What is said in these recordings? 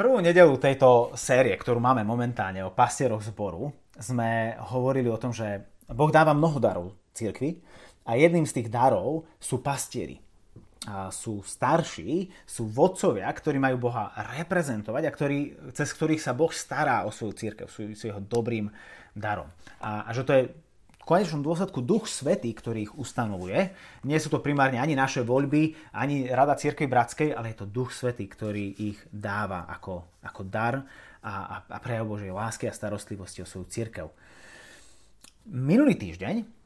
Prvú nedelu tejto série, ktorú máme momentálne o pastieroch zboru, sme hovorili o tom, že Boh dáva mnoho darov cirkvi a jedným z tých darov sú pastieri. A sú starší, sú vodcovia, ktorí majú Boha reprezentovať a ktorý, cez ktorých sa Boh stará o svoju církev, sú jeho dobrým darom. A, a že to je konečnom dôsledku Duch Svetý, ktorý ich ustanovuje. Nie sú to primárne ani naše voľby, ani Rada Církvy Bratskej, ale je to Duch Svetý, ktorý ich dáva ako, ako dar a, a, a prejav Božej lásky a starostlivosti o svoju církev. Minulý týždeň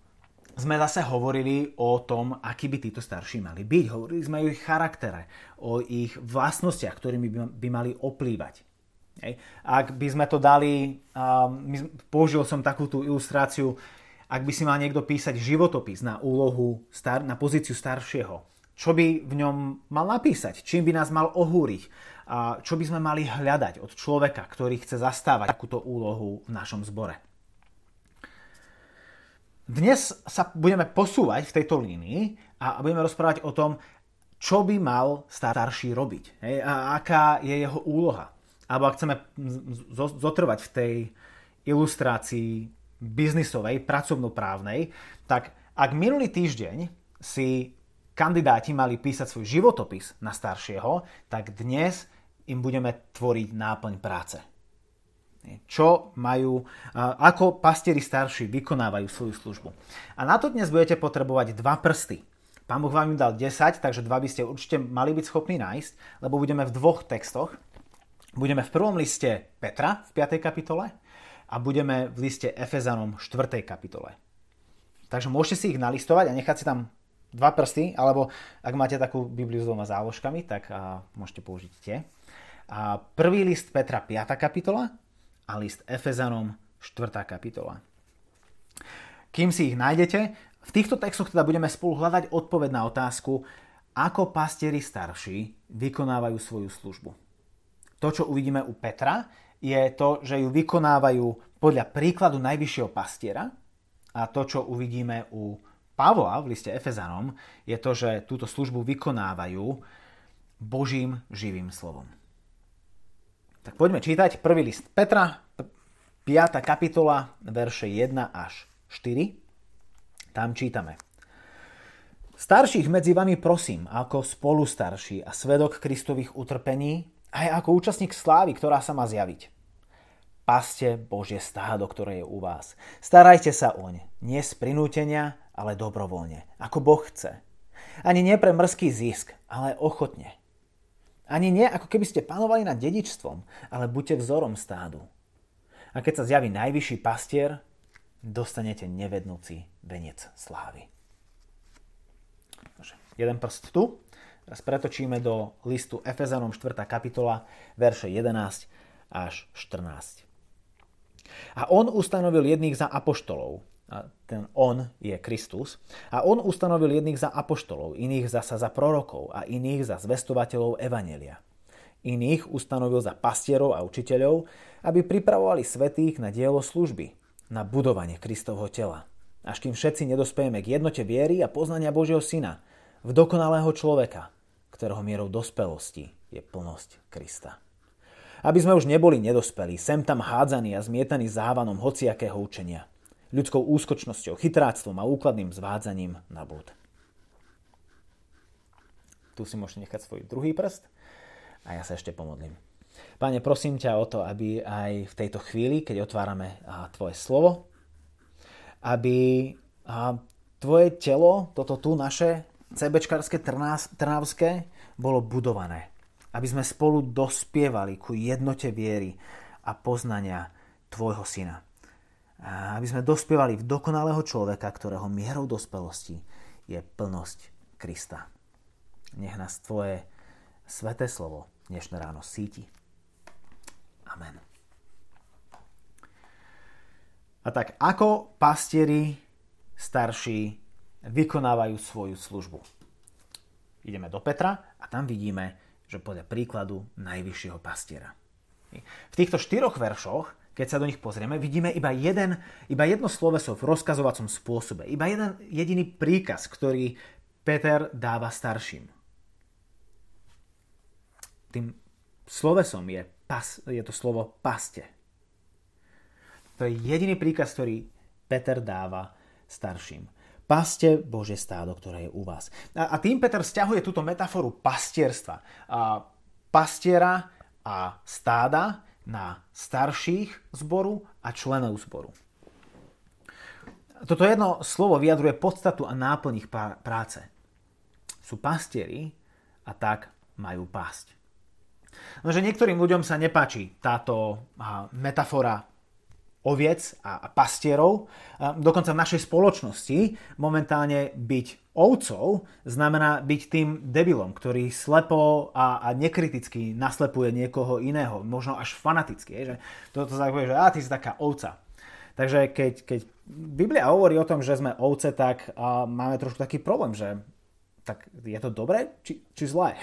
sme zase hovorili o tom, akí by títo starší mali byť. Hovorili sme o ich charaktere, o ich vlastnostiach, ktorými by, by mali oplývať. Ak by sme to dali, um, použil som takú tú ilustráciu, ak by si mal niekto písať životopis na úlohu, star, na pozíciu staršieho, čo by v ňom mal napísať, čím by nás mal ohúriť, a čo by sme mali hľadať od človeka, ktorý chce zastávať takúto úlohu v našom zbore. Dnes sa budeme posúvať v tejto línii a budeme rozprávať o tom, čo by mal starší robiť. Hej? A aká je jeho úloha. Alebo ak chceme zotrvať v tej ilustrácii biznisovej, pracovnoprávnej, tak ak minulý týždeň si kandidáti mali písať svoj životopis na staršieho, tak dnes im budeme tvoriť náplň práce. Čo majú, ako pastieri starší vykonávajú svoju službu. A na to dnes budete potrebovať dva prsty. Pán Boh vám im dal 10, takže dva by ste určite mali byť schopní nájsť, lebo budeme v dvoch textoch. Budeme v prvom liste Petra v 5. kapitole a budeme v liste Efezanom 4. kapitole. Takže môžete si ich nalistovať a nechať si tam dva prsty, alebo ak máte takú Bibliu s dvoma záložkami, tak a, môžete použiť tie. A prvý list Petra 5. kapitola a list Efezanom 4. kapitola. Kým si ich nájdete, v týchto textoch teda budeme spolu hľadať odpoveď na otázku, ako pastieri starší vykonávajú svoju službu. To, čo uvidíme u Petra, je to, že ju vykonávajú podľa príkladu najvyššieho pastiera a to, čo uvidíme u Pavla v liste Efezanom, je to, že túto službu vykonávajú Božím živým slovom. Tak poďme čítať prvý list Petra, 5. kapitola, verše 1 až 4. Tam čítame. Starších medzi vami prosím, ako spolustarší a svedok Kristových utrpení, aj ako účastník slávy, ktorá sa má zjaviť. Paste Božie stádo, ktoré je u vás. Starajte sa oň, nie z prinútenia, ale dobrovoľne, ako Boh chce. Ani nie pre mrzký zisk, ale ochotne. Ani nie, ako keby ste panovali nad dedičstvom, ale buďte vzorom stádu. A keď sa zjaví najvyšší pastier, dostanete nevednúci venec slávy. Jeden prst tu. Teraz pretočíme do listu Efezanom 4. kapitola, verše 11 až 14. A on ustanovil jedných za apoštolov. A ten on je Kristus. A on ustanovil jedných za apoštolov, iných zasa za prorokov a iných za zvestovateľov Evanelia. Iných ustanovil za pastierov a učiteľov, aby pripravovali svetých na dielo služby, na budovanie Kristovho tela. Až kým všetci nedospejeme k jednote viery a poznania Božieho Syna, v dokonalého človeka, ktorého mierou dospelosti je plnosť Krista. Aby sme už neboli nedospelí, sem tam hádzaní a zmietaní závanom hociakého učenia, ľudskou úskočnosťou, chytráctvom a úkladným zvádzaním na búd. Tu si môžete nechať svoj druhý prst a ja sa ešte pomodlím. Pane, prosím ťa o to, aby aj v tejto chvíli, keď otvárame Tvoje slovo, aby Tvoje telo, toto tu naše CBčkarské trnavské, bolo budované aby sme spolu dospievali ku jednote viery a poznania Tvojho Syna. A aby sme dospievali v dokonalého človeka, ktorého mierou dospelosti je plnosť Krista. Nech nás Tvoje sveté slovo dnešné ráno síti. Amen. A tak ako pastieri starší vykonávajú svoju službu? Ideme do Petra a tam vidíme, že podľa príkladu najvyššieho pastiera. V týchto štyroch veršoch, keď sa do nich pozrieme, vidíme iba, jeden, iba jedno sloveso v rozkazovacom spôsobe. Iba jeden jediný príkaz, ktorý Peter dáva starším. Tým slovesom je, pas, je to slovo paste. To je jediný príkaz, ktorý Peter dáva starším. Paste Bože stádo, ktoré je u vás. A, a tým Peter stiahuje túto metaforu pastierstva. A pastiera a stáda na starších zboru a členov zboru. Toto jedno slovo vyjadruje podstatu a náplň ich práce. Sú pastieri a tak majú pásť. Nože niektorým ľuďom sa nepáči táto metafora oviec a pastierov. Dokonca v našej spoločnosti momentálne byť ovcov znamená byť tým debilom, ktorý slepo a, a nekriticky naslepuje niekoho iného, možno až fanaticky. Že toto sa povie, že a, ty si taká ovca. Takže keď, keď Biblia hovorí o tom, že sme ovce, tak a, máme trošku taký problém, že tak je to dobré či, či zlé?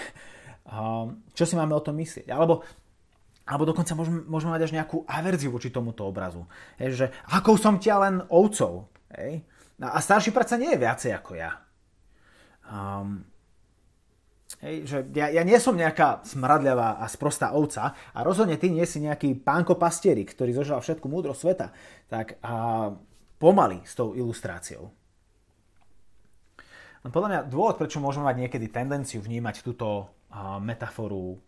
A, čo si máme o tom myslieť? Alebo alebo dokonca môžeme, môžeme mať až nejakú averziu voči tomuto obrazu. Hej, že akou som ťa len ovcov. Hej? A starší predsa nie je viacej ako ja. Um, hej, že ja, ja nie som nejaká smradľavá a sprostá ovca a rozhodne ty nie si nejaký pánko pastierik, ktorý zožal všetku múdro sveta. Tak a pomaly s tou ilustráciou. No podľa mňa dôvod, prečo môžeme mať niekedy tendenciu vnímať túto metaforu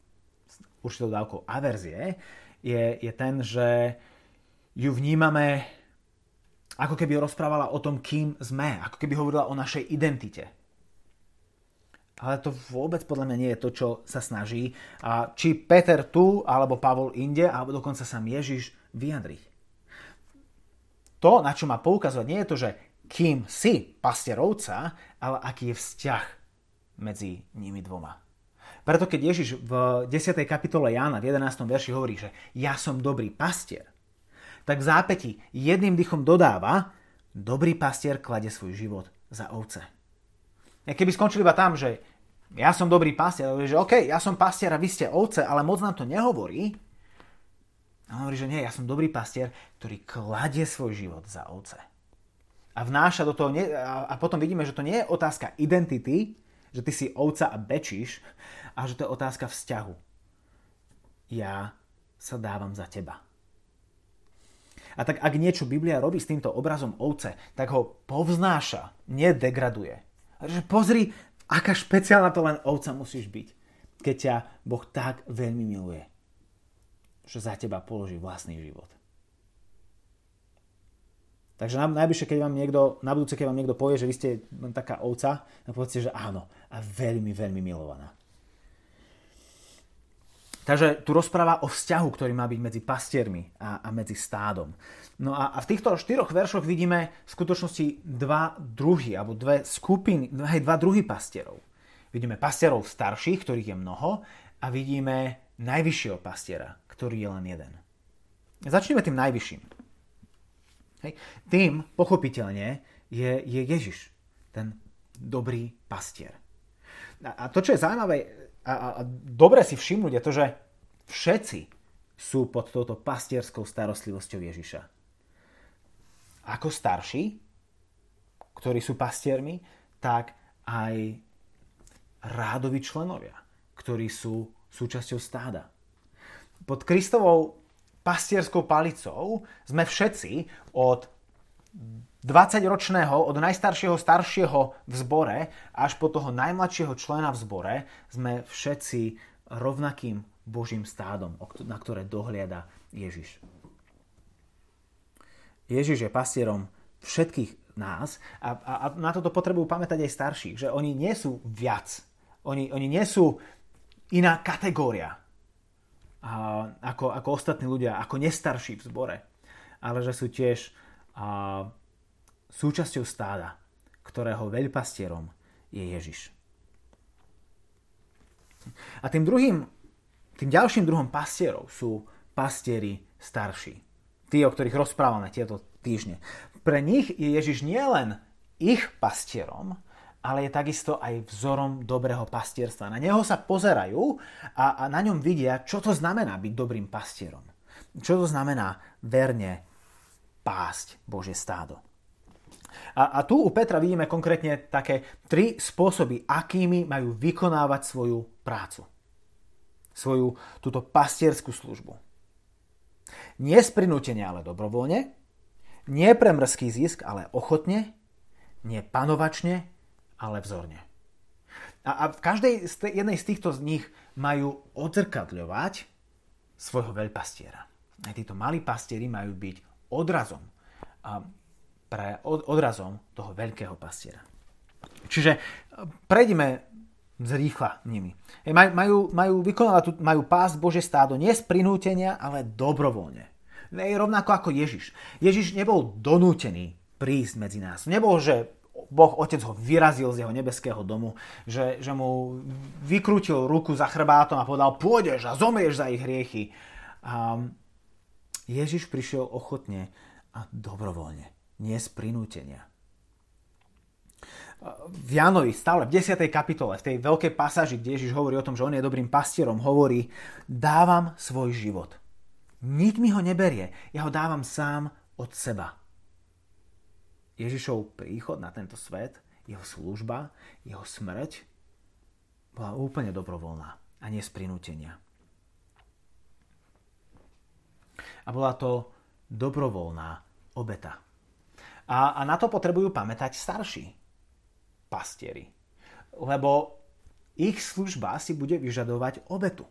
určitou dávkou averzie, je, je ten, že ju vnímame ako keby rozprávala o tom, kým sme, ako keby hovorila o našej identite. Ale to vôbec podľa mňa nie je to, čo sa snaží. A či Peter tu, alebo Pavol inde, alebo dokonca sa Ježiš vyjadriť. To, na čo má poukazovať, nie je to, že kým si pastierovca, ale aký je vzťah medzi nimi dvoma. Preto keď Ježiš v 10. kapitole Jána v 11. verši hovorí, že ja som dobrý pastier, tak v zápäti jedným dychom dodáva, dobrý pastier klade svoj život za ovce. A keby skončili iba tam, že ja som dobrý pastier, hovorí, že OK, ja som pastier a vy ste ovce, ale moc nám to nehovorí. A on hovorí, že nie, ja som dobrý pastier, ktorý kladie svoj život za ovce. A vnáša do toho, a potom vidíme, že to nie je otázka identity, že ty si ovca a bečíš, a že to je otázka vzťahu. Ja sa dávam za teba. A tak ak niečo Biblia robí s týmto obrazom ovce, tak ho povznáša, nedegraduje. A že pozri, aká špeciálna to len ovca musíš byť, keď ťa Boh tak veľmi miluje, že za teba položí vlastný život. Takže na, najbližšie, keď vám niekto, na budúce, keď vám niekto povie, že vy ste taká ovca, tak povedzte, že áno. A veľmi, veľmi milovaná. Takže tu rozpráva o vzťahu, ktorý má byť medzi pastiermi a, a medzi stádom. No a, a v týchto štyroch veršoch vidíme v skutočnosti dva druhy, alebo dve skupiny, hej, dva druhy pastierov. Vidíme pastierov starších, ktorých je mnoho, a vidíme najvyššieho pastiera, ktorý je len jeden. Začneme tým najvyšším. Hej. Tým, pochopiteľne, je, je Ježiš, ten dobrý pastier. A, a to, čo je zaujímavé, a, a, a dobre si všimnúť je to, že všetci sú pod touto pastierskou starostlivosťou Ježiša. Ako starší, ktorí sú pastiermi, tak aj rádoví členovia, ktorí sú súčasťou stáda. Pod Kristovou pastierskou palicou sme všetci od 20-ročného, od najstaršieho staršieho v zbore až po toho najmladšieho člena v zbore sme všetci rovnakým Božím stádom, na ktoré dohliada Ježiš. Ježiš je pastierom všetkých nás a, a, a na toto potrebujú pamätať aj starších, že oni nie sú viac. Oni, oni nie sú iná kategória a, ako, ako ostatní ľudia, ako nestarší v zbore, ale že sú tiež a, súčasťou stáda, ktorého veľpastierom je Ježiš. A tým druhým, tým ďalším druhom pastierov sú pastieri starší. Tí, o ktorých rozprávame tieto týždne. Pre nich je Ježiš nielen ich pastierom, ale je takisto aj vzorom dobrého pastierstva. Na neho sa pozerajú a, a na ňom vidia, čo to znamená byť dobrým pastierom. Čo to znamená verne pásť Bože stádo. A, a tu u Petra vidíme konkrétne také tri spôsoby, akými majú vykonávať svoju prácu. svoju túto pastierskú službu. Nie z prinútenia, ale dobrovoľne, nie pre mrzký zisk, ale ochotne, nie panovačne, ale vzorne. A, a v každej z te, jednej z týchto z nich majú odzrkadľovať svojho veľpastiera. Aj títo malí pastieri majú byť odrazom, a pre, od, odrazom toho veľkého pastiera. Čiže prejdime zrýchla nimi. Majú, majú vykonávať, majú pásť Bože stádo nie z prinútenia, ale dobrovoľne. Je rovnako ako Ježiš. Ježiš nebol donútený prísť medzi nás. Nebol, že Boh Otec ho vyrazil z jeho nebeského domu, že, že mu vykrútil ruku za chrbátom a povedal, pôjdeš a zomrieš za ich hriechy. A Ježiš prišiel ochotne a dobrovoľne, nie z prinútenia. V Jánovi stále v 10. kapitole, v tej veľkej pasáži, kde Ježiš hovorí o tom, že on je dobrým pastierom, hovorí, dávam svoj život. Nik mi ho neberie, ja ho dávam sám od seba. Ježišov príchod na tento svet, jeho služba, jeho smrť bola úplne dobrovoľná a nie z prinútenia. A bola to dobrovoľná obeta. A, a na to potrebujú pamätať starší pastieri. Lebo ich služba si bude vyžadovať obetu.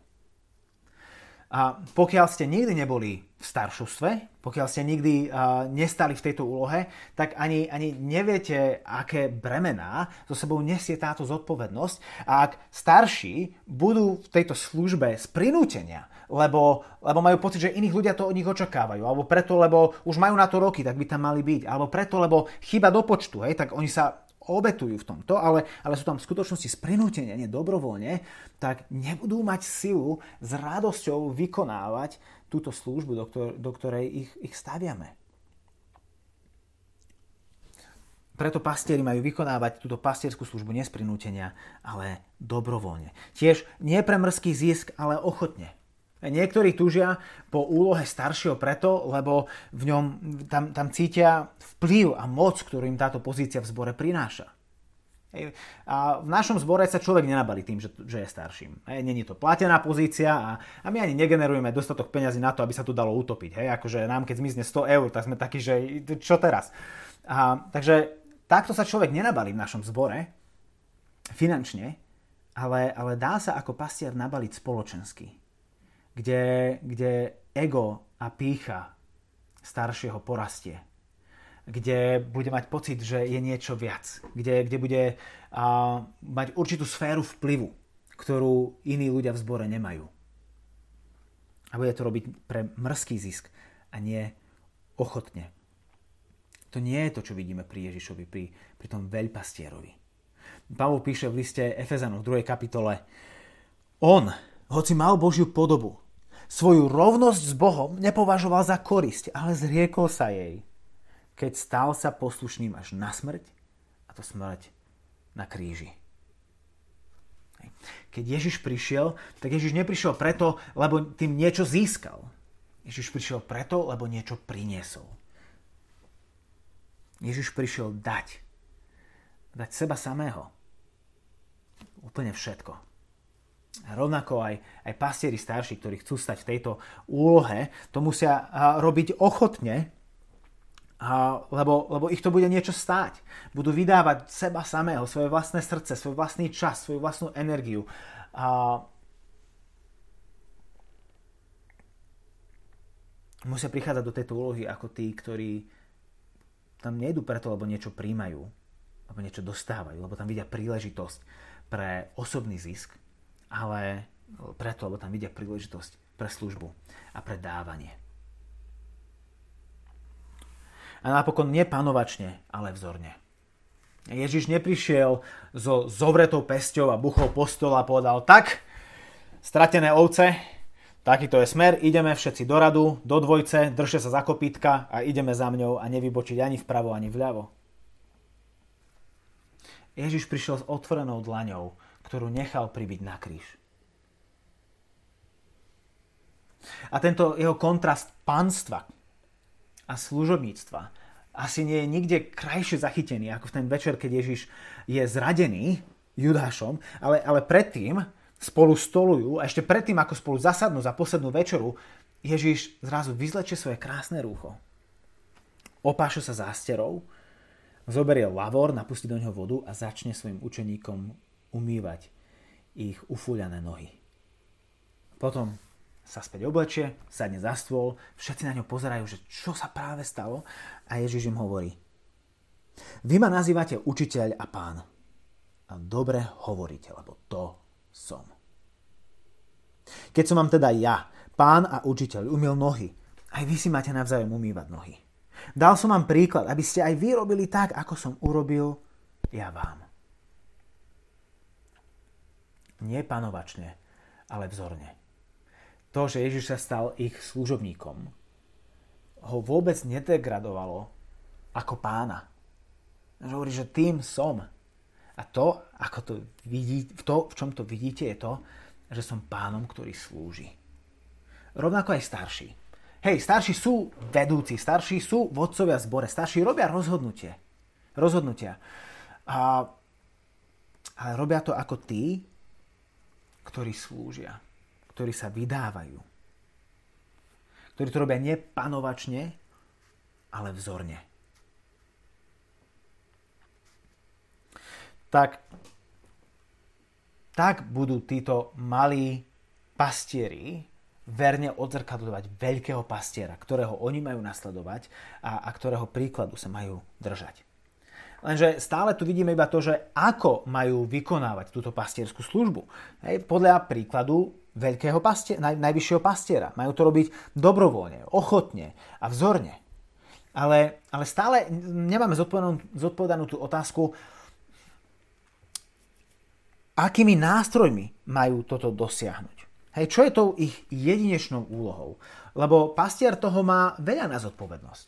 A pokiaľ ste nikdy neboli v staršovstve, pokiaľ ste nikdy uh, nestali v tejto úlohe, tak ani, ani neviete, aké bremená so sebou nesie táto zodpovednosť. A ak starší budú v tejto službe z prinútenia, lebo, lebo majú pocit, že iných ľudia to od nich očakávajú, alebo preto, lebo už majú na to roky, tak by tam mali byť, alebo preto, lebo chyba do počtu, hej, tak oni sa obetujú v tomto, ale, ale sú tam v skutočnosti z prinútenia, nie dobrovoľne, tak nebudú mať silu s radosťou vykonávať túto službu, do, ktor- do ktorej ich, ich staviame. Preto pastieri majú vykonávať túto pastierskú službu nie z prinútenia, ale dobrovoľne. Tiež nie pre mrzký zisk, ale ochotne. Niektorí tužia po úlohe staršieho preto, lebo v ňom tam, tam cítia vplyv a moc, ktorú im táto pozícia v zbore prináša. A v našom zbore sa človek nenabalí tým, že, že je starším. Není to platená pozícia a, a my ani negenerujeme dostatok peňazí na to, aby sa tu dalo utopiť. Hej? Akože nám, keď zmizne 100 eur, tak sme takí, že čo teraz? A, takže takto sa človek nenabalí v našom zbore finančne, ale, ale dá sa ako pastier nabaliť spoločensky kde, kde ego a pícha staršieho porastie. Kde bude mať pocit, že je niečo viac. Kde, kde bude uh, mať určitú sféru vplyvu, ktorú iní ľudia v zbore nemajú. A bude to robiť pre mrzký zisk a nie ochotne. To nie je to, čo vidíme pri Ježišovi, pri, pri tom veľpastierovi. Pavol píše v liste Efezanov v 2. kapitole On, hoci mal Božiu podobu, Svoju rovnosť s Bohom nepovažoval za korisť, ale zriekol sa jej, keď stal sa poslušným až na smrť, a to smrť na kríži. Keď Ježiš prišiel, tak Ježiš neprišiel preto, lebo tým niečo získal. Ježiš prišiel preto, lebo niečo priniesol. Ježiš prišiel dať. Dať seba samého. Úplne všetko. Rovnako aj, aj pastieri starší, ktorí chcú stať v tejto úlohe, to musia robiť ochotne, lebo, lebo ich to bude niečo stáť. Budú vydávať seba samého, svoje vlastné srdce, svoj vlastný čas, svoju vlastnú energiu. A musia prichádzať do tejto úlohy ako tí, ktorí tam nejdu preto, lebo niečo príjmajú, alebo niečo dostávajú, lebo tam vidia príležitosť pre osobný zisk, ale preto, lebo tam vidia príležitosť pre službu a pre dávanie. A napokon nepanovačne, ale vzorne. Ježiš neprišiel so zovretou pesťou a buchol postol a povedal, tak, stratené ovce, takýto je smer, ideme všetci do radu, do dvojce, držte sa za kopítka a ideme za mňou a nevybočiť ani vpravo, ani vľavo. Ježiš prišiel s otvorenou dlaňou, ktorú nechal pribiť na kríž. A tento jeho kontrast panstva a služobníctva asi nie je nikde krajšie zachytený ako v ten večer, keď Ježiš je zradený Judášom, ale, ale predtým spolu stolujú a ešte predtým, ako spolu zasadnú za poslednú večeru, Ježiš zrazu vyzlečie svoje krásne rúcho. Opáše sa zásterou, zoberie lavor, napustí do neho vodu a začne svojim učeníkom umývať ich ufúľané nohy. Potom sa späť oblečie, sadne za stôl, všetci na ňo pozerajú, že čo sa práve stalo a Ježiš im hovorí. Vy ma nazývate učiteľ a pán. A dobre hovoríte, lebo to som. Keď som vám teda ja, pán a učiteľ, umil nohy, aj vy si máte navzájom umývať nohy. Dal som vám príklad, aby ste aj vy robili tak, ako som urobil ja vám. Nie panovačne, ale vzorne to, že Ježiš sa stal ich služobníkom, ho vôbec nedegradovalo ako pána. Že hovorí, že tým som. A to, ako to vidí, to, v čom to vidíte, je to, že som pánom, ktorý slúži. Rovnako aj starší. Hej, starší sú vedúci, starší sú vodcovia zbore, starší robia rozhodnutie. Rozhodnutia. A, ale robia to ako tí, ktorí slúžia ktorí sa vydávajú. Ktorí to robia nepanovačne, ale vzorne. Tak, tak budú títo malí pastieri verne odzrkadľovať veľkého pastiera, ktorého oni majú nasledovať a, a ktorého príkladu sa majú držať. Lenže stále tu vidíme iba to, že ako majú vykonávať túto pastierskú službu. Hej, podľa príkladu veľkého pastiera, naj, najvyššieho pastiera. Majú to robiť dobrovoľne, ochotne a vzorne. Ale, ale stále nemáme zodpovedanú, zodpovedanú tú otázku, akými nástrojmi majú toto dosiahnuť. Hej, čo je tou ich jedinečnou úlohou? Lebo pastier toho má veľa na zodpovednosť.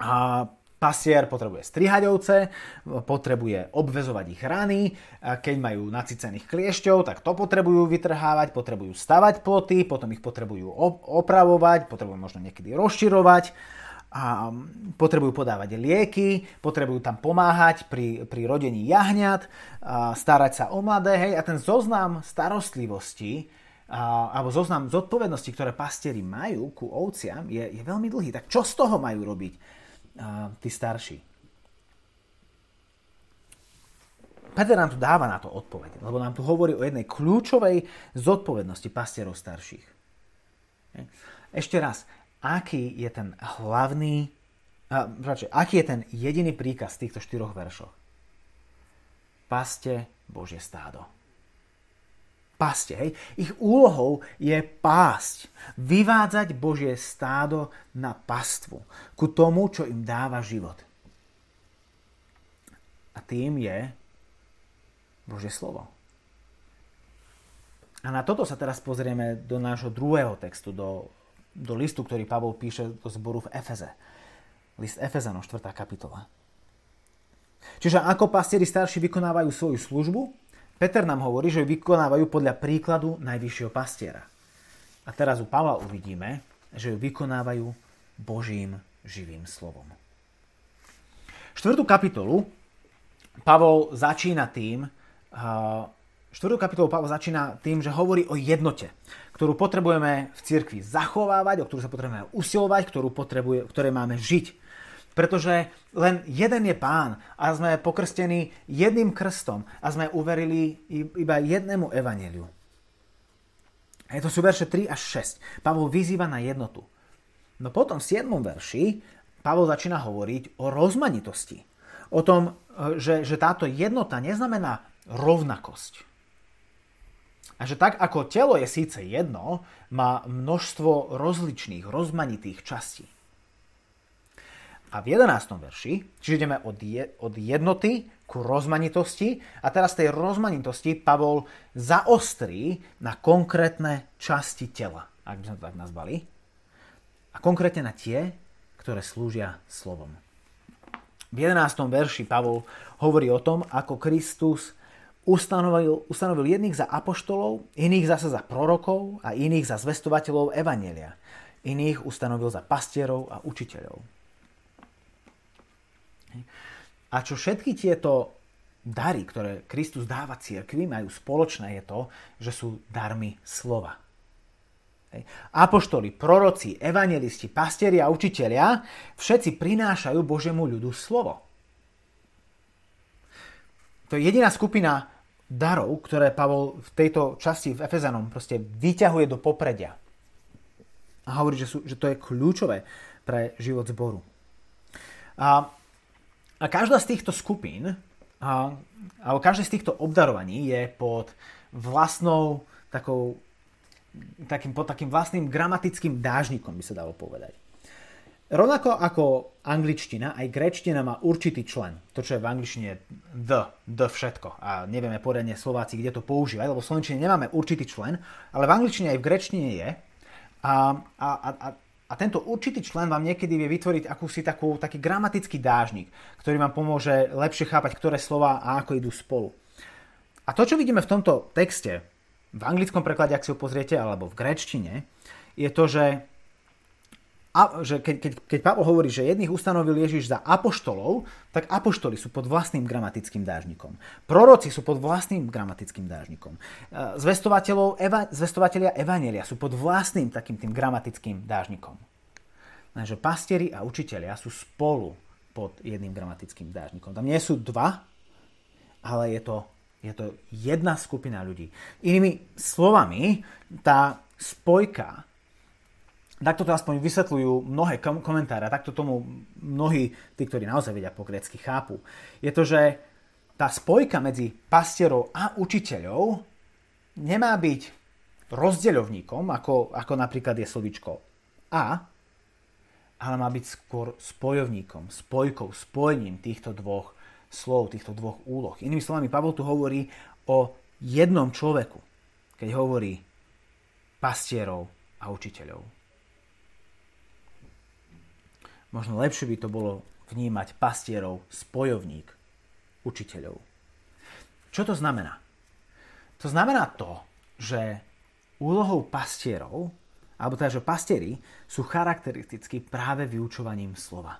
A Pasier potrebuje strihať ovce, potrebuje obvezovať ich rany, keď majú nacicených kliešťov, tak to potrebujú vytrhávať, potrebujú stavať ploty, potom ich potrebujú opravovať, potrebujú možno niekedy rozširovať, a potrebujú podávať lieky, potrebujú tam pomáhať pri, pri rodení jahňat, a starať sa o mladé, hej, a ten zoznam starostlivosti, a, alebo zoznam zodpovednosti, ktoré pastieri majú ku ovciam, je, je veľmi dlhý. Tak čo z toho majú robiť? Tí starší. Peter nám tu dáva na to odpoveď, lebo nám tu hovorí o jednej kľúčovej zodpovednosti pastierov starších. Ešte raz, aký je ten hlavný, a, radšej, aký je ten jediný príkaz v týchto štyroch veršoch? Paste Božie stádo paste. Hej. Ich úlohou je pásť, vyvádzať Božie stádo na pastvu, ku tomu, čo im dáva život. A tým je Božie slovo. A na toto sa teraz pozrieme do nášho druhého textu, do, do listu, ktorý Pavol píše do zboru v Efeze. List Efezano, 4. kapitola. Čiže ako pastieri starší vykonávajú svoju službu, Peter nám hovorí, že vykonávajú podľa príkladu najvyššieho pastiera. A teraz u Pavla uvidíme, že ju vykonávajú Božím živým slovom. Štvrtú kapitolu Pavol začína tým, štvrtú kapitolu Pavol začína tým, že hovorí o jednote, ktorú potrebujeme v cirkvi zachovávať, o ktorú sa potrebujeme usilovať, ktorú potrebuje, ktoré máme žiť. Pretože len jeden je pán a sme pokrstení jedným krstom a sme uverili iba jednému evaneliu. A to sú verše 3 až 6. Pavol vyzýva na jednotu. No potom v 7. verši Pavol začína hovoriť o rozmanitosti. O tom, že, že táto jednota neznamená rovnakosť. A že tak ako telo je síce jedno, má množstvo rozličných, rozmanitých častí. A v 11. verši, čiže ideme od, je, od jednoty ku rozmanitosti a teraz tej rozmanitosti Pavol zaostrí na konkrétne časti tela, ak by sme to tak nazvali. A konkrétne na tie, ktoré slúžia slovom. V 11. verši Pavol hovorí o tom, ako Kristus ustanovil, ustanovil jedných za apoštolov, iných zase za prorokov a iných za zvestovateľov Evanelia. Iných ustanovil za pastierov a učiteľov. A čo všetky tieto dary, ktoré Kristus dáva cirkvi, majú spoločné je to, že sú darmi slova. Apoštoli, proroci, evangelisti, pastieri a učitelia všetci prinášajú Božiemu ľudu slovo. To je jediná skupina darov, ktoré Pavol v tejto časti v Efezanom proste vyťahuje do popredia. A hovorí, že, sú, že to je kľúčové pre život zboru. A, a každá z týchto skupín, a, alebo každé z týchto obdarovaní je pod vlastnou takou, takým, pod takým vlastným gramatickým dážnikom, by sa dalo povedať. Rovnako ako angličtina, aj grečtina má určitý člen. To, čo je v angličtine the, the všetko. A nevieme poriadne Slováci, kde to používať, lebo v slovenčine nemáme určitý člen, ale v angličtine aj v grečtine je. A, a, a, a tento určitý člen vám niekedy vie vytvoriť akúsi takú, taký gramatický dážnik, ktorý vám pomôže lepšie chápať, ktoré slova a ako idú spolu. A to, čo vidíme v tomto texte, v anglickom preklade, ak si ho pozriete, alebo v gréčtine, je to, že že keď, keď, keď Pavol hovorí, že jedných ustanovil Ježiš za apoštolov, tak apoštoli sú pod vlastným gramatickým dážnikom. Proroci sú pod vlastným gramatickým dážnikom. E, zvestovateľov, eva, zvestovateľia Evanelia sú pod vlastným takým tým gramatickým dážnikom. Takže pastieri a učitelia sú spolu pod jedným gramatickým dážnikom. Tam nie sú dva, ale je to, je to jedna skupina ľudí. Inými slovami, tá spojka takto to aspoň vysvetľujú mnohé komentáre, takto tomu mnohí, tí, ktorí naozaj vedia po grécky, chápu. Je to, že tá spojka medzi pastierov a učiteľov nemá byť rozdeľovníkom, ako, ako napríklad je slovičko a, ale má byť skôr spojovníkom, spojkou, spojením týchto dvoch slov, týchto dvoch úloh. Inými slovami, Pavol tu hovorí o jednom človeku, keď hovorí pastierov a učiteľov. Možno lepšie by to bolo vnímať pastierov, spojovník, učiteľov. Čo to znamená? To znamená to, že úlohou pastierov, alebo teda, že pastieri sú charakteristicky práve vyučovaním slova.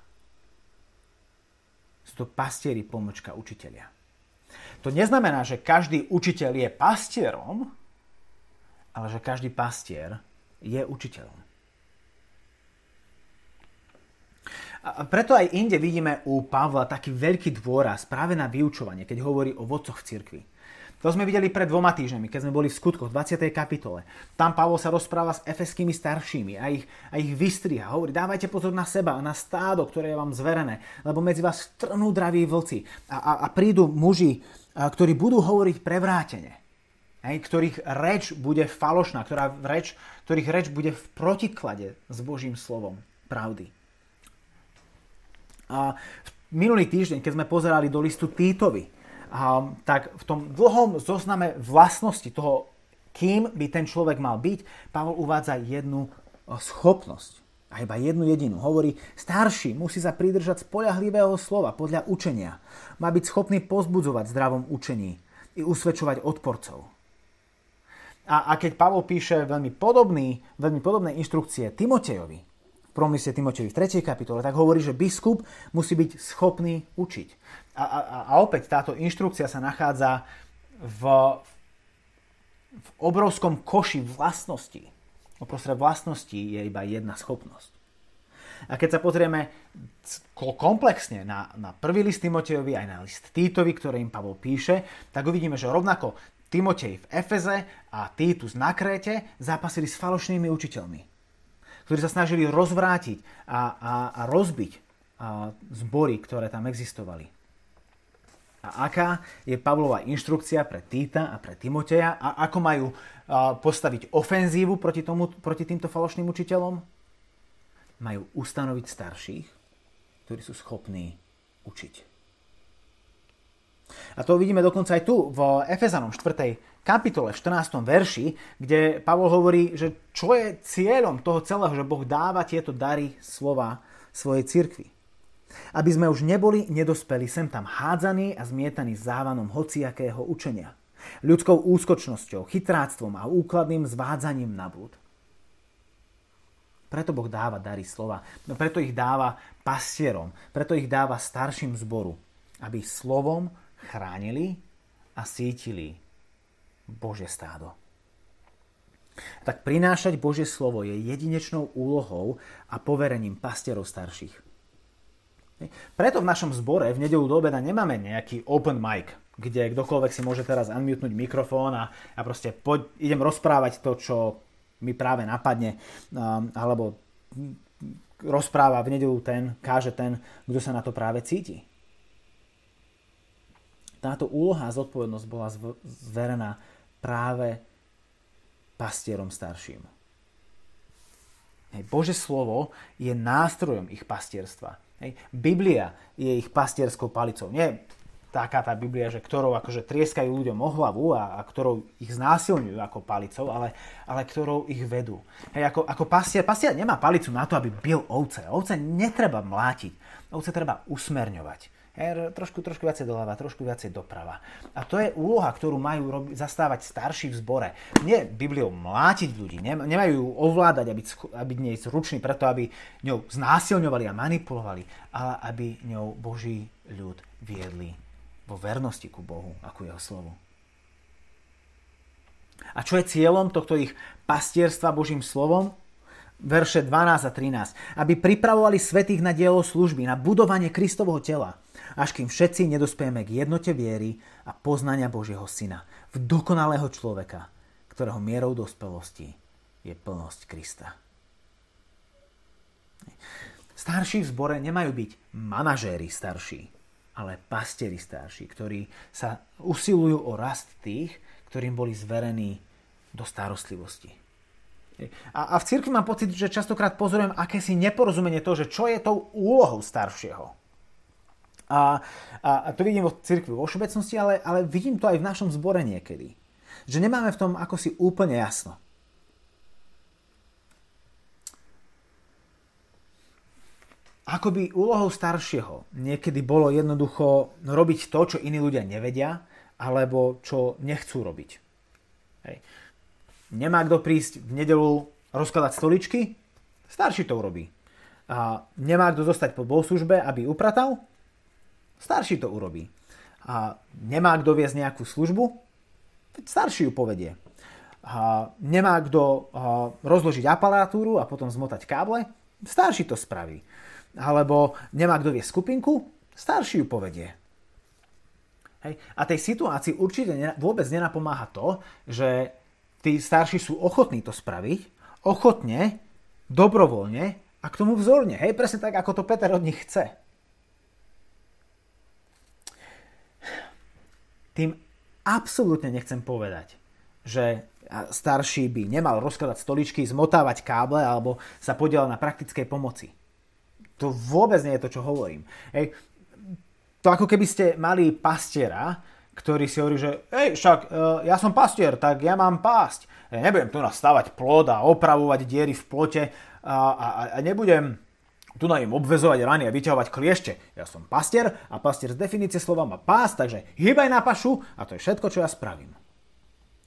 Sú to pastieri pomočka učiteľia. To neznamená, že každý učiteľ je pastierom, ale že každý pastier je učiteľom. Preto aj inde vidíme u Pavla taký veľký dôraz práve na vyučovanie, keď hovorí o vodcoch v cirkvi. To sme videli pred dvoma týždňami, keď sme boli v skutkoch v 20. kapitole. Tam Pavol sa rozpráva s efeskými staršími a ich, a ich vystriha. Hovorí, dávajte pozor na seba a na stádo, ktoré je vám zverené, lebo medzi vás trnú draví vlci a, a, a prídu muži, a, ktorí budú hovoriť prevrátene. Hej, ktorých reč bude falošná, ktorá reč, ktorých reč bude v protiklade s Božím slovom pravdy. A minulý týždeň, keď sme pozerali do listu Týtovi, a, tak v tom dlhom zozname vlastnosti toho, kým by ten človek mal byť, Pavol uvádza jednu schopnosť. A iba jednu jedinú. Hovorí, starší musí sa pridržať spolahlivého slova podľa učenia. Má byť schopný pozbudzovať zdravom učení i usvedčovať odporcov. A, a keď Pavol píše veľmi, podobný, veľmi podobné inštrukcie Timotejovi, prvom liste Timotejovi v 3. kapitole, tak hovorí, že biskup musí byť schopný učiť. A, a, a opäť táto inštrukcia sa nachádza v, v obrovskom koši vlastností. Uprostred vlastností je iba jedna schopnosť. A keď sa pozrieme komplexne na, na prvý list Timotejovi aj na list Týtovi, ktorý im Pavol píše, tak uvidíme, že rovnako Timotej v Efeze a Týtus na Kréte zápasili s falošnými učiteľmi ktorí sa snažili rozvrátiť a, a, a rozbiť a zbory, ktoré tam existovali. A aká je Pavlova inštrukcia pre Týta a pre Timoteja a ako majú postaviť ofenzívu proti, tomu, proti týmto falošným učiteľom? Majú ustanoviť starších, ktorí sú schopní učiť. A to vidíme dokonca aj tu v Efezanom 4. kapitole v 14. verši, kde Pavol hovorí, že čo je cieľom toho celého, že Boh dáva tieto dary slova svojej cirkvi. Aby sme už neboli nedospeli sem tam hádzaní a zmietaní závanom hociakého učenia. Ľudskou úskočnosťou, chytráctvom a úkladným zvádzaním na blúd. Preto Boh dáva dary slova. No preto ich dáva pastierom. Preto ich dáva starším zboru. Aby slovom chránili a sítili Božie stádo. Tak prinášať Božie slovo je jedinečnou úlohou a poverením pastierov starších. Preto v našom zbore v nedelu do obeda nemáme nejaký open mic, kde kdokoľvek si môže teraz unmutenúť mikrofón a, a proste poď, idem rozprávať to, čo mi práve napadne, um, alebo rozpráva v nedelu ten, káže ten, kto sa na to práve cíti. Táto úloha a zodpovednosť bola zverená práve pastierom starším. Hej, Bože slovo je nástrojom ich pastierstva. Hej, Biblia je ich pastierskou palicou. Nie taká tá Biblia, že ktorou akože trieskajú ľuďom o hlavu a, a ktorou ich znásilňujú ako palicou, ale, ale ktorou ich vedú. Hej, ako, ako pastier, pastier nemá palicu na to, aby bil ovce. Ovce netreba mlátiť, ovce treba usmerňovať. Trošku, trošku viacej doľava, trošku viacej doprava. A to je úloha, ktorú majú robi, zastávať starší v zbore. Nie Bibliou mlátiť ľudí, nemajú ju ovládať, aby, aby nie zruční preto, aby ňou znásilňovali a manipulovali, ale aby ňou Boží ľud viedli vo vernosti ku Bohu a ku jeho slovu. A čo je cieľom tohto ich pastierstva Božím slovom? Verše 12 a 13. Aby pripravovali svetých na dielo služby, na budovanie Kristovho tela až kým všetci nedospieme k jednote viery a poznania Božieho Syna, v dokonalého človeka, ktorého mierou dospelosti je plnosť Krista. Starší v zbore nemajú byť manažéri starší, ale pastieri starší, ktorí sa usilujú o rast tých, ktorým boli zverení do starostlivosti. A, a v cirkvi mám pocit, že častokrát pozorujem akési neporozumenie toho, že čo je tou úlohou staršieho. A, a, a to vidím vo cirkvi vo všeobecnosti, ale, ale vidím to aj v našom zbore niekedy. Že nemáme v tom ako si úplne jasno. Ako by úlohou staršieho niekedy bolo jednoducho robiť to, čo iní ľudia nevedia, alebo čo nechcú robiť. Hej. Nemá kto prísť v nedelu rozkladať stoličky? Starší to urobí. A nemá kto zostať po bohoslužbe, aby upratal? Starší to urobí. A nemá kto viesť nejakú službu? Starší ju povedie. A nemá kto rozložiť aparatúru a potom zmotať káble? Starší to spraví. Alebo nemá kto viesť skupinku? Starší ju povedie. Hej. A tej situácii určite vôbec nenapomáha to, že tí starší sú ochotní to spraviť, ochotne, dobrovoľne a k tomu vzorne. Hej, presne tak, ako to Peter od nich chce. Tým absolútne nechcem povedať, že starší by nemal rozkladať stoličky, zmotávať káble alebo sa podielať na praktickej pomoci. To vôbec nie je to, čo hovorím. Hej. To ako keby ste mali pastiera, ktorý si hovorí, že hej, však e, ja som pastier, tak ja mám pásť. Ja nebudem tu nastavať plod a opravovať diery v plote a, a, a nebudem tu na im obvezovať rany a vyťahovať kliešte. Ja som pastier a pastier z definície slova má pás, takže hýbaj na pašu a to je všetko, čo ja spravím.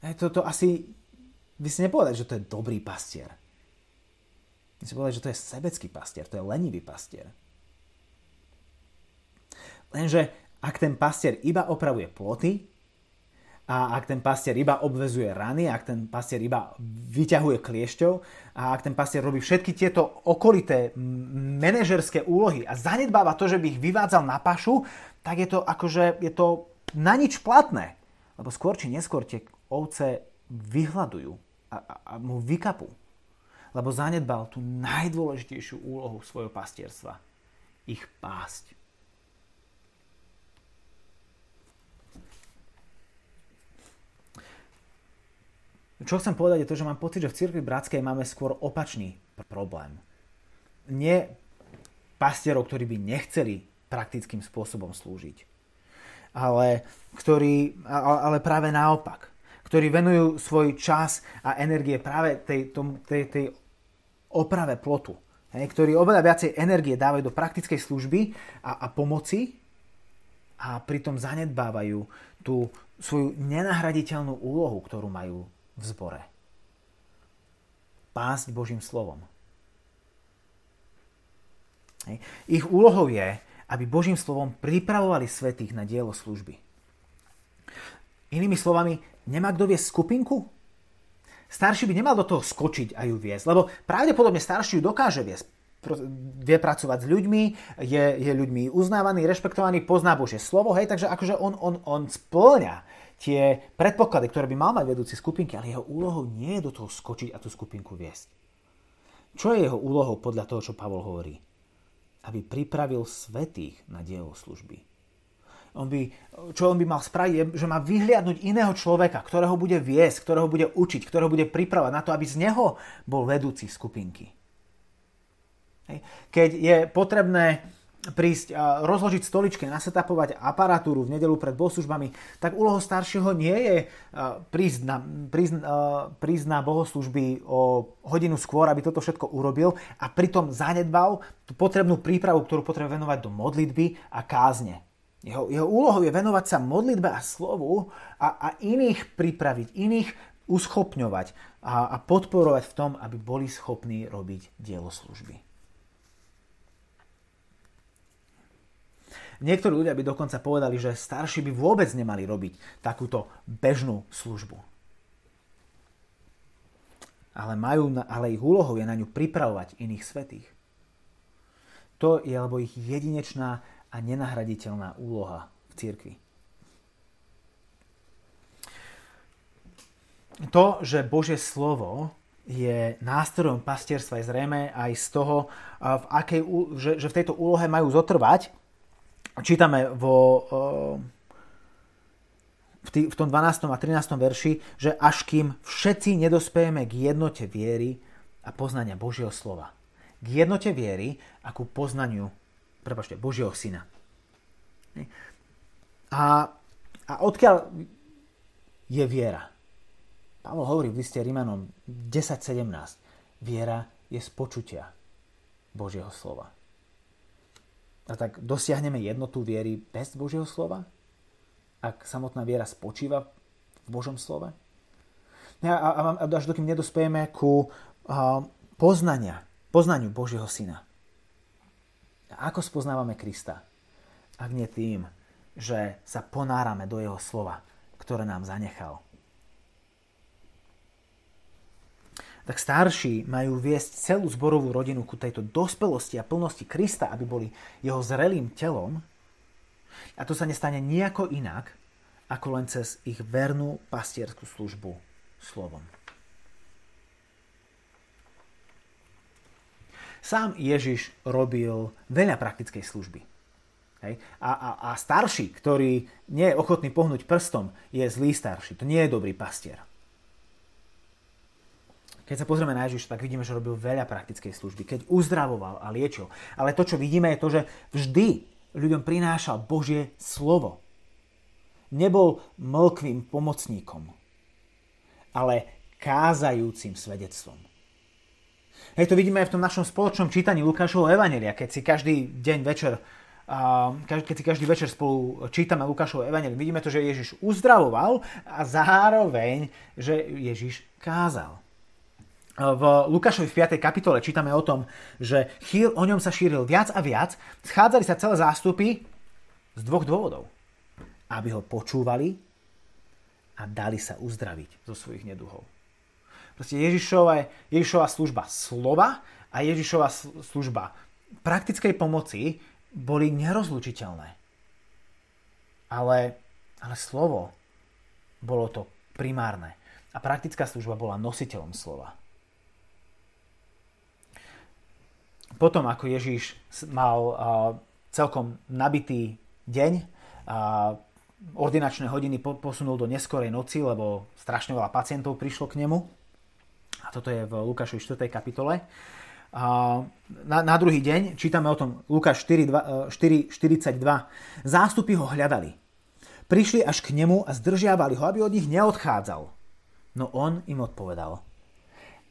E, to, to asi... Vy si nepovedali, že to je dobrý pastier. Vy si povedali, že to je sebecký pastier, to je lenivý pastier. Lenže ak ten pastier iba opravuje ploty, a ak ten pastier iba obvezuje rany, ak ten pastier iba vyťahuje kliešťov a ak ten pastier robí všetky tieto okolité manažerské úlohy a zanedbáva to, že by ich vyvádzal na pašu, tak je to akože je to na nič platné. Lebo skôr či neskôr tie ovce vyhľadujú a, a, a mu vykapú. Lebo zanedbal tú najdôležitejšiu úlohu svojho pastierstva. Ich pásť. Čo chcem povedať je to, že mám pocit, že v cirkvi bratskej máme skôr opačný problém. Nie pastierov, ktorí by nechceli praktickým spôsobom slúžiť, ale, ktorí, ale práve naopak, ktorí venujú svoj čas a energie práve tej, tom, tej, tej oprave plotu, hej, ktorí oveľa viacej energie dávajú do praktickej služby a, a pomoci a pritom zanedbávajú tú svoju nenahraditeľnú úlohu, ktorú majú v zbore. Pásť Božím slovom. Ich úlohou je, aby Božím slovom pripravovali svetých na dielo služby. Inými slovami, nemá kto viesť skupinku? Starší by nemal do toho skočiť a ju viesť, lebo pravdepodobne starší ju dokáže viesť. Vie pracovať s ľuďmi, je, je ľuďmi uznávaný, rešpektovaný, pozná Božie slovo, hej, takže akože on, on, on splňa tie predpoklady, ktoré by mal mať vedúci skupinky, ale jeho úlohou nie je do toho skočiť a tú skupinku viesť. Čo je jeho úlohou podľa toho, čo Pavol hovorí? Aby pripravil svetých na dielo služby on by, čo on by mal spraviť, je, že má vyhliadnúť iného človeka, ktorého bude viesť, ktorého bude učiť, ktorého bude pripravať na to, aby z neho bol vedúci skupinky. Keď je potrebné prísť rozložiť stoličky, nasetapovať aparatúru v nedelu pred bohoslužbami, tak úlohou staršieho nie je prísť na, prísť, prísť na bohoslužby o hodinu skôr, aby toto všetko urobil a pritom zanedbal tú potrebnú prípravu, ktorú potrebuje venovať do modlitby a kázne. Jeho, jeho úlohou je venovať sa modlitbe a slovu a, a iných pripraviť, iných uschopňovať a, a podporovať v tom, aby boli schopní robiť dielo služby. Niektorí ľudia by dokonca povedali, že starší by vôbec nemali robiť takúto bežnú službu. Ale, majú, ale ich úlohou je na ňu pripravovať iných svetých. To je alebo ich jedinečná a nenahraditeľná úloha v cirkvi. To, že Božie slovo je nástrojom pastierstva, je zrejme aj z toho, v akej, že, že v tejto úlohe majú zotrvať. Čítame vo, v, tý, v tom 12. a 13. verši, že až kým všetci nedospejeme k jednote viery a poznania Božieho slova. K jednote viery a ku poznaniu prepačte, Božieho syna. A, a odkiaľ je viera? Pavol hovorí v liste Rimanom 10.17. Viera je z počutia Božieho slova. A tak dosiahneme jednotu viery bez Božieho slova? Ak samotná viera spočíva v Božom slove? A, a, a až dokým nedospejeme ku a, poznania, poznaniu Božieho syna. A ako spoznávame Krista? Ak nie tým, že sa ponárame do jeho slova, ktoré nám zanechal. Tak starší majú viesť celú zborovú rodinu ku tejto dospelosti a plnosti Krista, aby boli jeho zrelým telom. A to sa nestane nejako inak, ako len cez ich vernú pastierskú službu slovom. Sám Ježiš robil veľa praktickej služby. Hej? A, a, a starší, ktorý nie je ochotný pohnúť prstom, je zlý starší. To nie je dobrý pastier. Keď sa pozrieme na Ježiša, tak vidíme, že robil veľa praktickej služby. Keď uzdravoval a liečil. Ale to, čo vidíme, je to, že vždy ľuďom prinášal Božie slovo. Nebol mlkvým pomocníkom, ale kázajúcim svedectvom. Hej, to vidíme aj v tom našom spoločnom čítaní Lukášovho Evanelia, keď si každý deň večer keď si každý večer spolu čítame Lukášov Evangelium, vidíme to, že Ježiš uzdravoval a zároveň, že Ježiš kázal. V Lukášovi v 5. kapitole čítame o tom, že chýl o ňom sa šíril viac a viac, schádzali sa celé zástupy z dvoch dôvodov. Aby ho počúvali a dali sa uzdraviť zo svojich neduhov. Proste Ježišova, Ježišova služba slova a Ježišova služba praktickej pomoci boli nerozlučiteľné. Ale, ale slovo bolo to primárne. A praktická služba bola nositeľom slova. Potom, ako Ježíš mal uh, celkom nabitý deň, uh, ordinačné hodiny posunul do neskorej noci, lebo strašne veľa pacientov prišlo k nemu, a toto je v Lukášovi 4. kapitole. Na, na druhý deň čítame o tom Lukáš 4, 4, 42. Zástupy ho hľadali. Prišli až k nemu a zdržiavali ho, aby od nich neodchádzal. No on im odpovedal.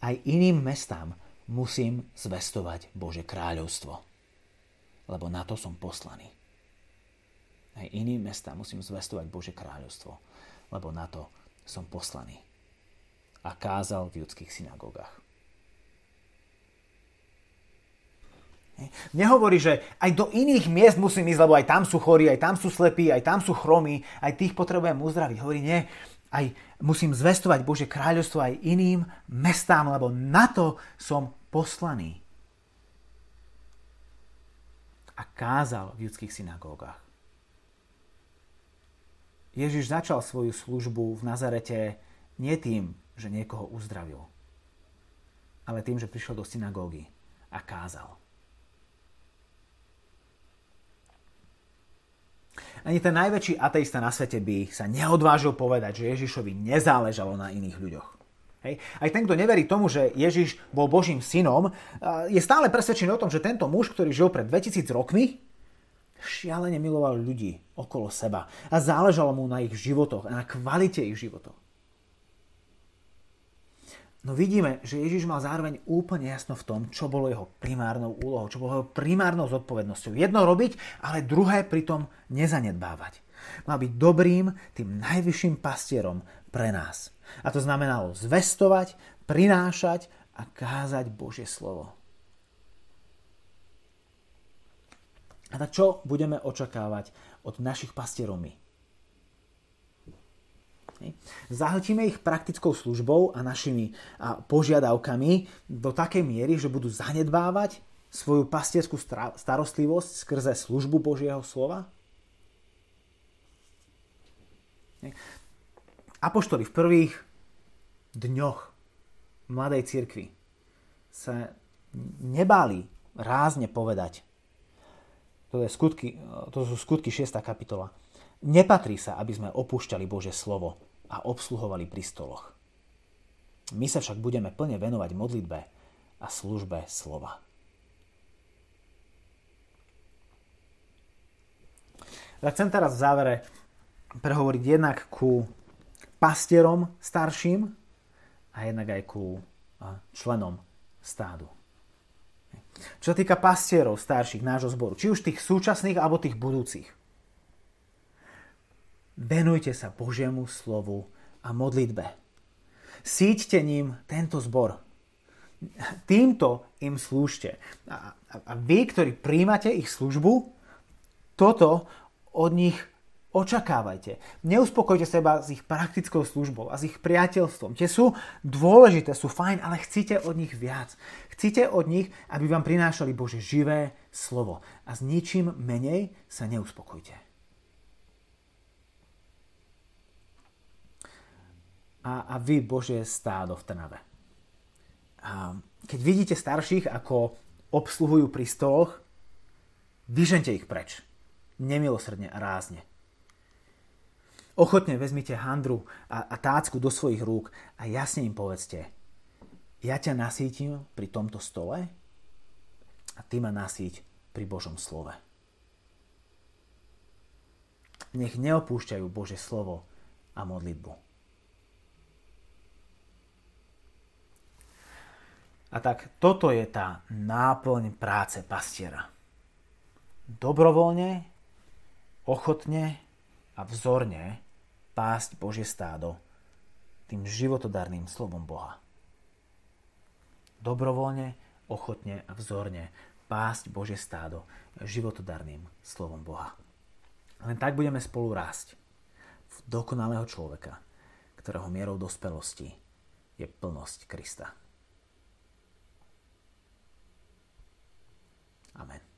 Aj iným mestám musím zvestovať Bože kráľovstvo, lebo na to som poslaný. Aj iným mestám musím zvestovať Bože kráľovstvo, lebo na to som poslaný a kázal v judských synagógach. Nehovorí, že aj do iných miest musím ísť, lebo aj tam sú chorí, aj tam sú slepí, aj tam sú chromí, aj tých potrebujem uzdraviť. Hovorí, nie, aj musím zvestovať Bože kráľovstvo aj iným mestám, lebo na to som poslaný. A kázal v judských synagógach. Ježiš začal svoju službu v Nazarete nie tým, že niekoho uzdravil, ale tým, že prišiel do synagógy a kázal. Ani ten najväčší ateista na svete by sa neodvážil povedať, že Ježišovi nezáležalo na iných ľuďoch. Hej. Aj ten, kto neverí tomu, že Ježiš bol Božím synom, je stále presvedčený o tom, že tento muž, ktorý žil pred 2000 rokmi, šialene miloval ľudí okolo seba a záležalo mu na ich životoch a na kvalite ich životov. No vidíme, že Ježiš mal zároveň úplne jasno v tom, čo bolo jeho primárnou úlohou, čo bolo jeho primárnou zodpovednosťou. Jedno robiť, ale druhé pritom nezanedbávať. Mal byť dobrým, tým najvyšším pastierom pre nás. A to znamenalo zvestovať, prinášať a kázať Božie slovo. A tak čo budeme očakávať od našich pastierov my? Zahltíme ich praktickou službou a našimi požiadavkami do takej miery, že budú zanedbávať svoju pastierskú starostlivosť skrze službu Božieho slova? Apoštoli v prvých dňoch mladej cirkvi sa nebáli rázne povedať, to, je skutky, to sú skutky 6. kapitola, Nepatrí sa, aby sme opúšťali Bože slovo a obsluhovali pri stoloch. My sa však budeme plne venovať modlitbe a službe slova. Ja chcem teraz v závere prehovoriť jednak ku pastierom starším a jednak aj ku členom stádu. Čo sa týka pastierov starších nášho zboru, či už tých súčasných alebo tých budúcich, Venujte sa Božiemu slovu a modlitbe. Síďte ním tento zbor. Týmto im slúžte. A, a, a vy, ktorí príjmate ich službu, toto od nich očakávajte. Neuspokojte seba s ich praktickou službou a s ich priateľstvom. Tie sú dôležité, sú fajn, ale chcíte od nich viac. Chcíte od nich, aby vám prinášali Bože živé slovo. A s ničím menej sa neuspokojte. A, a vy, Božie stádo v Trnave. A keď vidíte starších, ako obsluhujú pri stoloch, vyžente ich preč. Nemilosrdne a rázne. Ochotne vezmite handru a, a tácku do svojich rúk a jasne im povedzte, ja ťa nasítim pri tomto stole a ty ma nasíť pri Božom slove. Nech neopúšťajú Bože slovo a modlitbu. A tak toto je tá náplň práce pastiera. Dobrovoľne, ochotne a vzorne pásť Božie stádo tým životodarným slovom Boha. Dobrovoľne, ochotne a vzorne pásť Božie stádo životodarným slovom Boha. Len tak budeme spolu rásť v dokonalého človeka, ktorého mierou dospelosti je plnosť Krista. Amen.